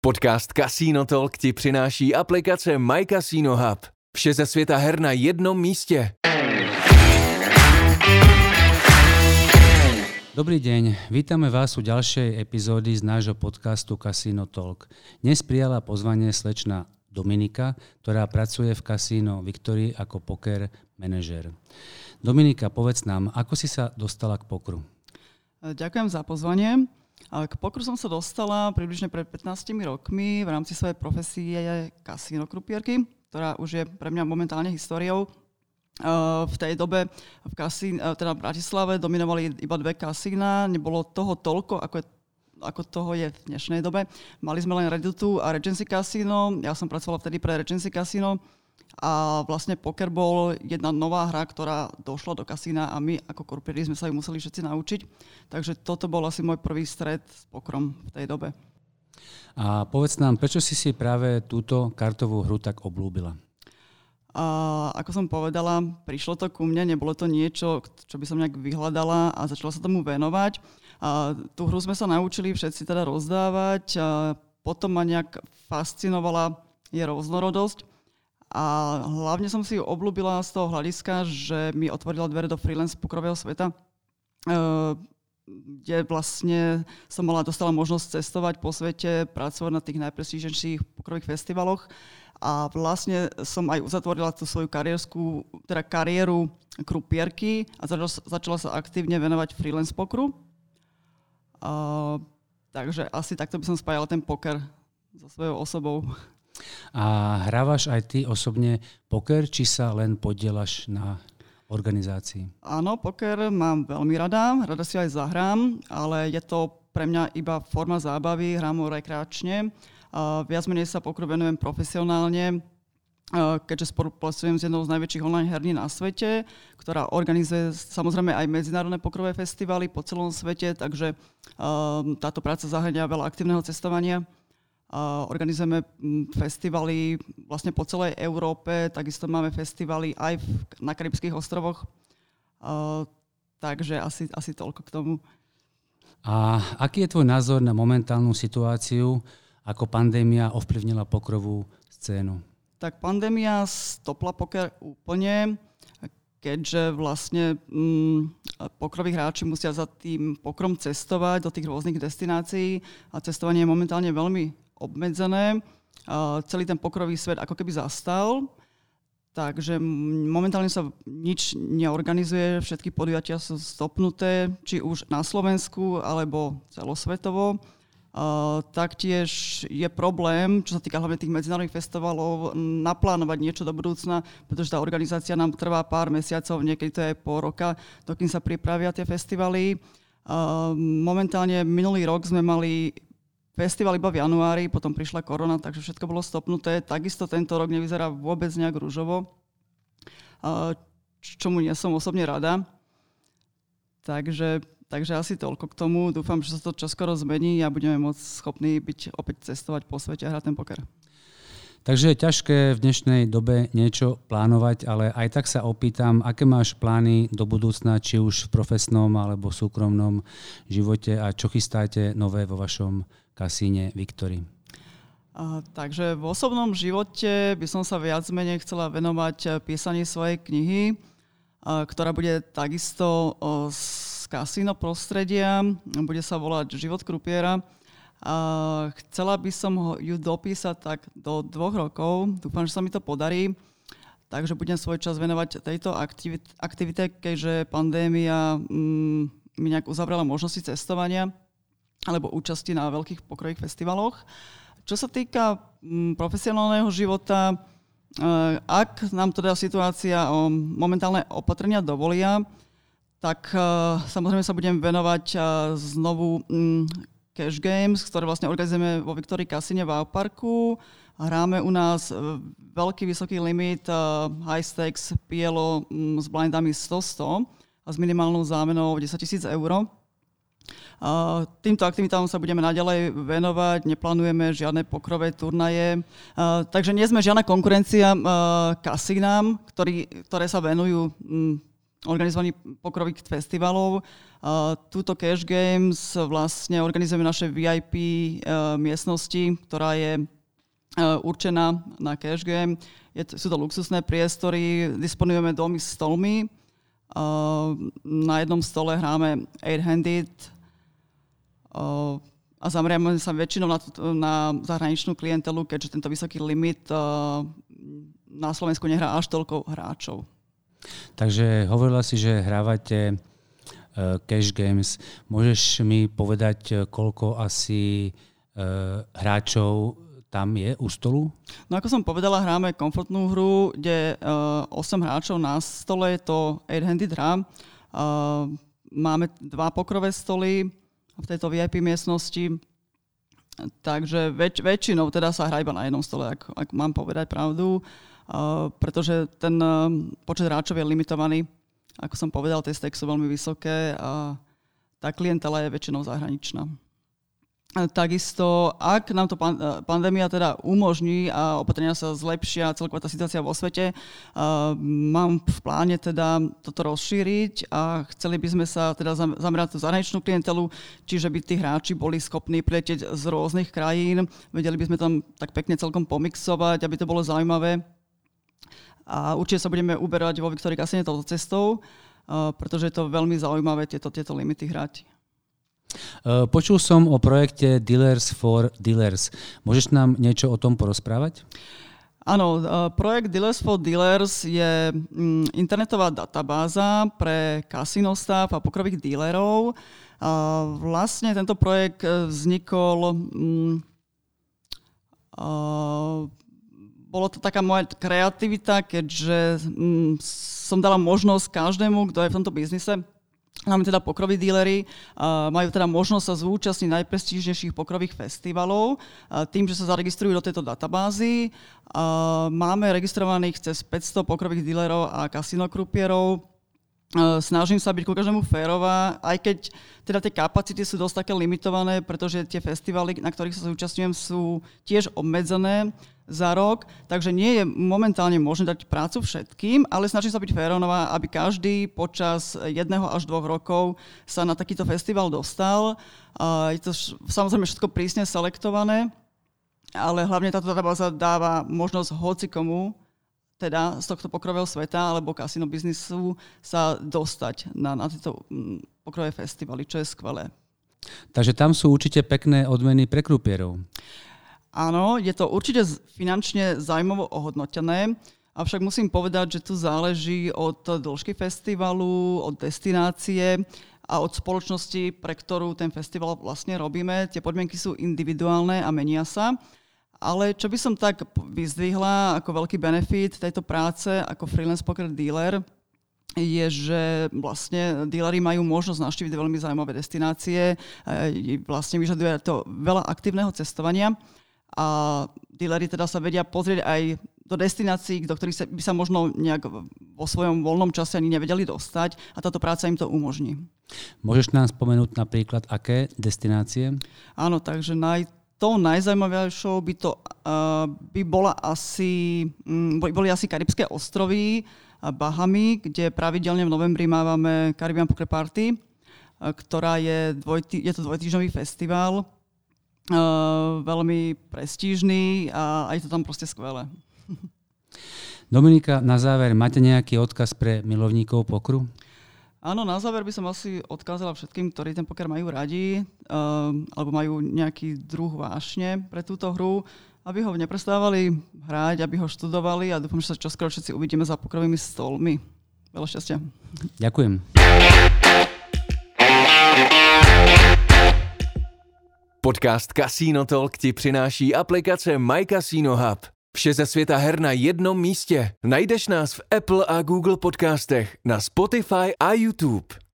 Podcast Casino Talk ti přináší aplikace My Casino Hub. Vše ze světa her na jednom místě. Dobrý deň, vítame vás u ďalšej epizódy z nášho podcastu Casino Talk. Dnes prijala pozvanie slečna Dominika, ktorá pracuje v kasíno Victory ako poker manažer. Dominika, povedz nám, ako si sa dostala k pokru? Ďakujem za pozvanie. K pokru som sa dostala približne pred 15 rokmi v rámci svojej profesie kasíno krupierky, ktorá už je pre mňa momentálne históriou. V tej dobe v, kasín, teda v Bratislave dominovali iba dve kasína, nebolo toho toľko, ako, je, ako toho je v dnešnej dobe. Mali sme len Redutu a Regency Casino, ja som pracovala vtedy pre Regency Casino a vlastne poker bol jedna nová hra, ktorá došla do kasína a my ako korpéri sme sa ju museli všetci naučiť. Takže toto bol asi môj prvý stred s pokrom v tej dobe. A povedz nám, prečo si si práve túto kartovú hru tak oblúbila? A ako som povedala, prišlo to ku mne, nebolo to niečo, čo by som nejak vyhľadala a začala sa tomu venovať. A tú hru sme sa naučili všetci teda rozdávať. A potom ma nejak fascinovala je rôznorodosť. A hlavne som si ju obľúbila z toho hľadiska, že mi otvorila dvere do freelance pokrového sveta, kde vlastne som mala, dostala možnosť cestovať po svete, pracovať na tých najprestížnejších pokrových festivaloch a vlastne som aj uzatvorila tú svoju kariérskú, teda kariéru krupierky a začala, začala sa aktívne venovať freelance pokru. A, takže asi takto by som spájala ten poker so svojou osobou. A hrávaš aj ty osobne poker, či sa len podielaš na organizácii? Áno, poker mám veľmi rada, rada si aj zahrám, ale je to pre mňa iba forma zábavy, hrám ho rekreačne Viac menej sa pokru venujem profesionálne, keďže spolupracujem s jednou z najväčších online herní na svete, ktorá organizuje samozrejme aj medzinárodné pokrové festivaly po celom svete, takže táto práca zahrania veľa aktívneho cestovania. Organizujeme festivaly vlastne po celej Európe, takisto máme festivaly aj na Karibských ostrovoch. Takže asi, asi toľko k tomu. A aký je tvoj názor na momentálnu situáciu ako pandémia ovplyvnila pokrovú scénu? Tak pandémia stopla poker úplne, keďže vlastne mm, pokroví hráči musia za tým pokrom cestovať do tých rôznych destinácií a cestovanie je momentálne veľmi obmedzené. Celý ten pokrový svet ako keby zastal, takže momentálne sa nič neorganizuje, všetky podujatia sú stopnuté, či už na Slovensku alebo celosvetovo. Uh, taktiež je problém, čo sa týka hlavne tých medzinárodných festivalov, naplánovať niečo do budúcna, pretože tá organizácia nám trvá pár mesiacov, niekedy to je pol roka, dokým sa pripravia tie festivaly. Momentálne minulý rok sme mali festival iba v januári, potom prišla korona, takže všetko bolo stopnuté. Takisto tento rok nevyzerá vôbec nejak rúžovo, čomu nie som osobne rada. Takže Takže asi toľko k tomu. Dúfam, že sa to čoskoro zmení a budeme môcť schopní byť opäť cestovať po svete a hrať ten poker. Takže je ťažké v dnešnej dobe niečo plánovať, ale aj tak sa opýtam, aké máš plány do budúcna, či už v profesnom alebo súkromnom živote a čo chystáte nové vo vašom kasíne Victory? A, takže v osobnom živote by som sa viac menej chcela venovať písaní svojej knihy, a, ktorá bude takisto o, kasíno prostredia, bude sa volať Život krupiera. A chcela by som ho, ju dopísať tak do dvoch rokov. Dúfam, že sa mi to podarí. Takže budem svoj čas venovať tejto aktivite, aktivite keďže pandémia mm, mi nejak uzavrela možnosti cestovania alebo účasti na veľkých pokrových festivaloch. Čo sa týka mm, profesionálneho života, e, ak nám teda situácia o momentálne opatrenia dovolia, tak uh, samozrejme sa budem venovať uh, znovu um, Cash Games, ktoré vlastne organizujeme vo Victory Casine v Parku. Hráme u nás uh, veľký, vysoký limit, uh, high stakes PLO um, s blindami 100-100 a s minimálnou zámenou 10 tisíc eur. Uh, týmto aktivitám sa budeme naďalej venovať, neplánujeme žiadne pokrové turnaje, takže nie sme žiadna konkurencia kasinám, ktorý, ktoré sa venujú organizovaní pokrových festivalov. Túto Cash Games vlastne organizujeme naše VIP miestnosti, ktorá je určená na Cash Game. Je, sú to luxusné priestory, disponujeme domy s stolmi. Na jednom stole hráme 8-handed a zameriame sa väčšinou na, na zahraničnú klientelu, keďže tento vysoký limit na Slovensku nehrá až toľko hráčov. Takže hovorila si, že hrávate uh, cash games. Môžeš mi povedať, e, koľko asi uh, hráčov tam je u stolu? No ako som povedala, hráme komfortnú hru, kde uh, 8 hráčov na stole, je to 8-handed hra. Uh, máme dva pokrové stoly v tejto VIP miestnosti, takže väč- väčšinou teda sa hrá iba na jednom stole, ak, ak mám povedať pravdu. Uh, pretože ten počet hráčov je limitovaný. Ako som povedal, tie stakes sú veľmi vysoké a tá klientela je väčšinou zahraničná. Takisto, ak nám to pandémia teda umožní a opatrenia sa zlepšia, celková tá situácia vo svete, mám v pláne teda toto rozšíriť a chceli by sme sa teda zamerať na zahraničnú klientelu, čiže by tí hráči boli schopní priletieť z rôznych krajín, vedeli by sme tam tak pekne celkom pomixovať, aby to bolo zaujímavé a určite sa budeme uberať vo Viktorii Kasine touto cestou, uh, pretože je to veľmi zaujímavé tieto, tieto limity hrať. Uh, počul som o projekte Dealers for Dealers. Môžeš nám niečo o tom porozprávať? Áno, uh, projekt Dealers for Dealers je mm, internetová databáza pre kasinostav a pokrových dílerov. Vlastne tento projekt vznikol mm, bolo to taká moja kreativita, keďže mm, som dala možnosť každému, kto je v tomto biznise, Máme teda pokroví dílery, majú teda možnosť sa zúčastniť najprestížnejších pokrových festivalov tým, že sa zaregistrujú do tejto databázy. Máme registrovaných cez 500 pokrových dílerov a kasinokrupierov. Snažím sa byť ku každému férová, aj keď teda tie kapacity sú dosť také limitované, pretože tie festivaly, na ktorých sa zúčastňujem, sú tiež obmedzené za rok, takže nie je momentálne možné dať prácu všetkým, ale snažím sa byť féronová, aby každý počas jedného až dvoch rokov sa na takýto festival dostal. Je to samozrejme všetko prísne selektované, ale hlavne táto databáza dáva možnosť hoci komu teda z tohto pokrového sveta alebo kasino biznisu sa dostať na, na tieto mm, pokrové festivaly, čo je skvelé. Takže tam sú určite pekné odmeny pre krupierov. Áno, je to určite finančne zaujímavo ohodnotené, avšak musím povedať, že tu záleží od dĺžky festivalu, od destinácie a od spoločnosti, pre ktorú ten festival vlastne robíme. Tie podmienky sú individuálne a menia sa. Ale čo by som tak vyzdvihla ako veľký benefit tejto práce ako freelance poker dealer, je, že vlastne díleri majú možnosť navštíviť veľmi zaujímavé destinácie, vlastne vyžaduje to veľa aktívneho cestovania a díleri teda sa vedia pozrieť aj do destinácií, do ktorých sa, by sa možno nejak vo svojom voľnom čase ani nevedeli dostať a táto práca im to umožní. Môžeš nám spomenúť napríklad, aké destinácie? Áno, takže naj, tou najzaujímavejšou by, to, uh, by bola asi, um, boli asi Karibské ostrovy, uh, Bahamy, kde pravidelne v novembri mávame Caribbean Poker Party, ktorá je, dvojtý, je to dvojtýždňový festival, Uh, veľmi prestížný a aj to tam proste skvelé. Dominika, na záver, máte nejaký odkaz pre milovníkov pokru? Áno, na záver by som asi odkázala všetkým, ktorí ten poker majú radi, uh, alebo majú nejaký druh vášne pre túto hru, aby ho neprestávali hrať, aby ho študovali a dúfam, že sa čoskoro všetci uvidíme za pokrovými stolmi. Veľa šťastia. Ďakujem. Podcast Casino Talk ti přináší aplikace My Casino Hub. Vše ze světa her na jednom místě. Najdeš nás v Apple a Google podcastech, na Spotify a YouTube.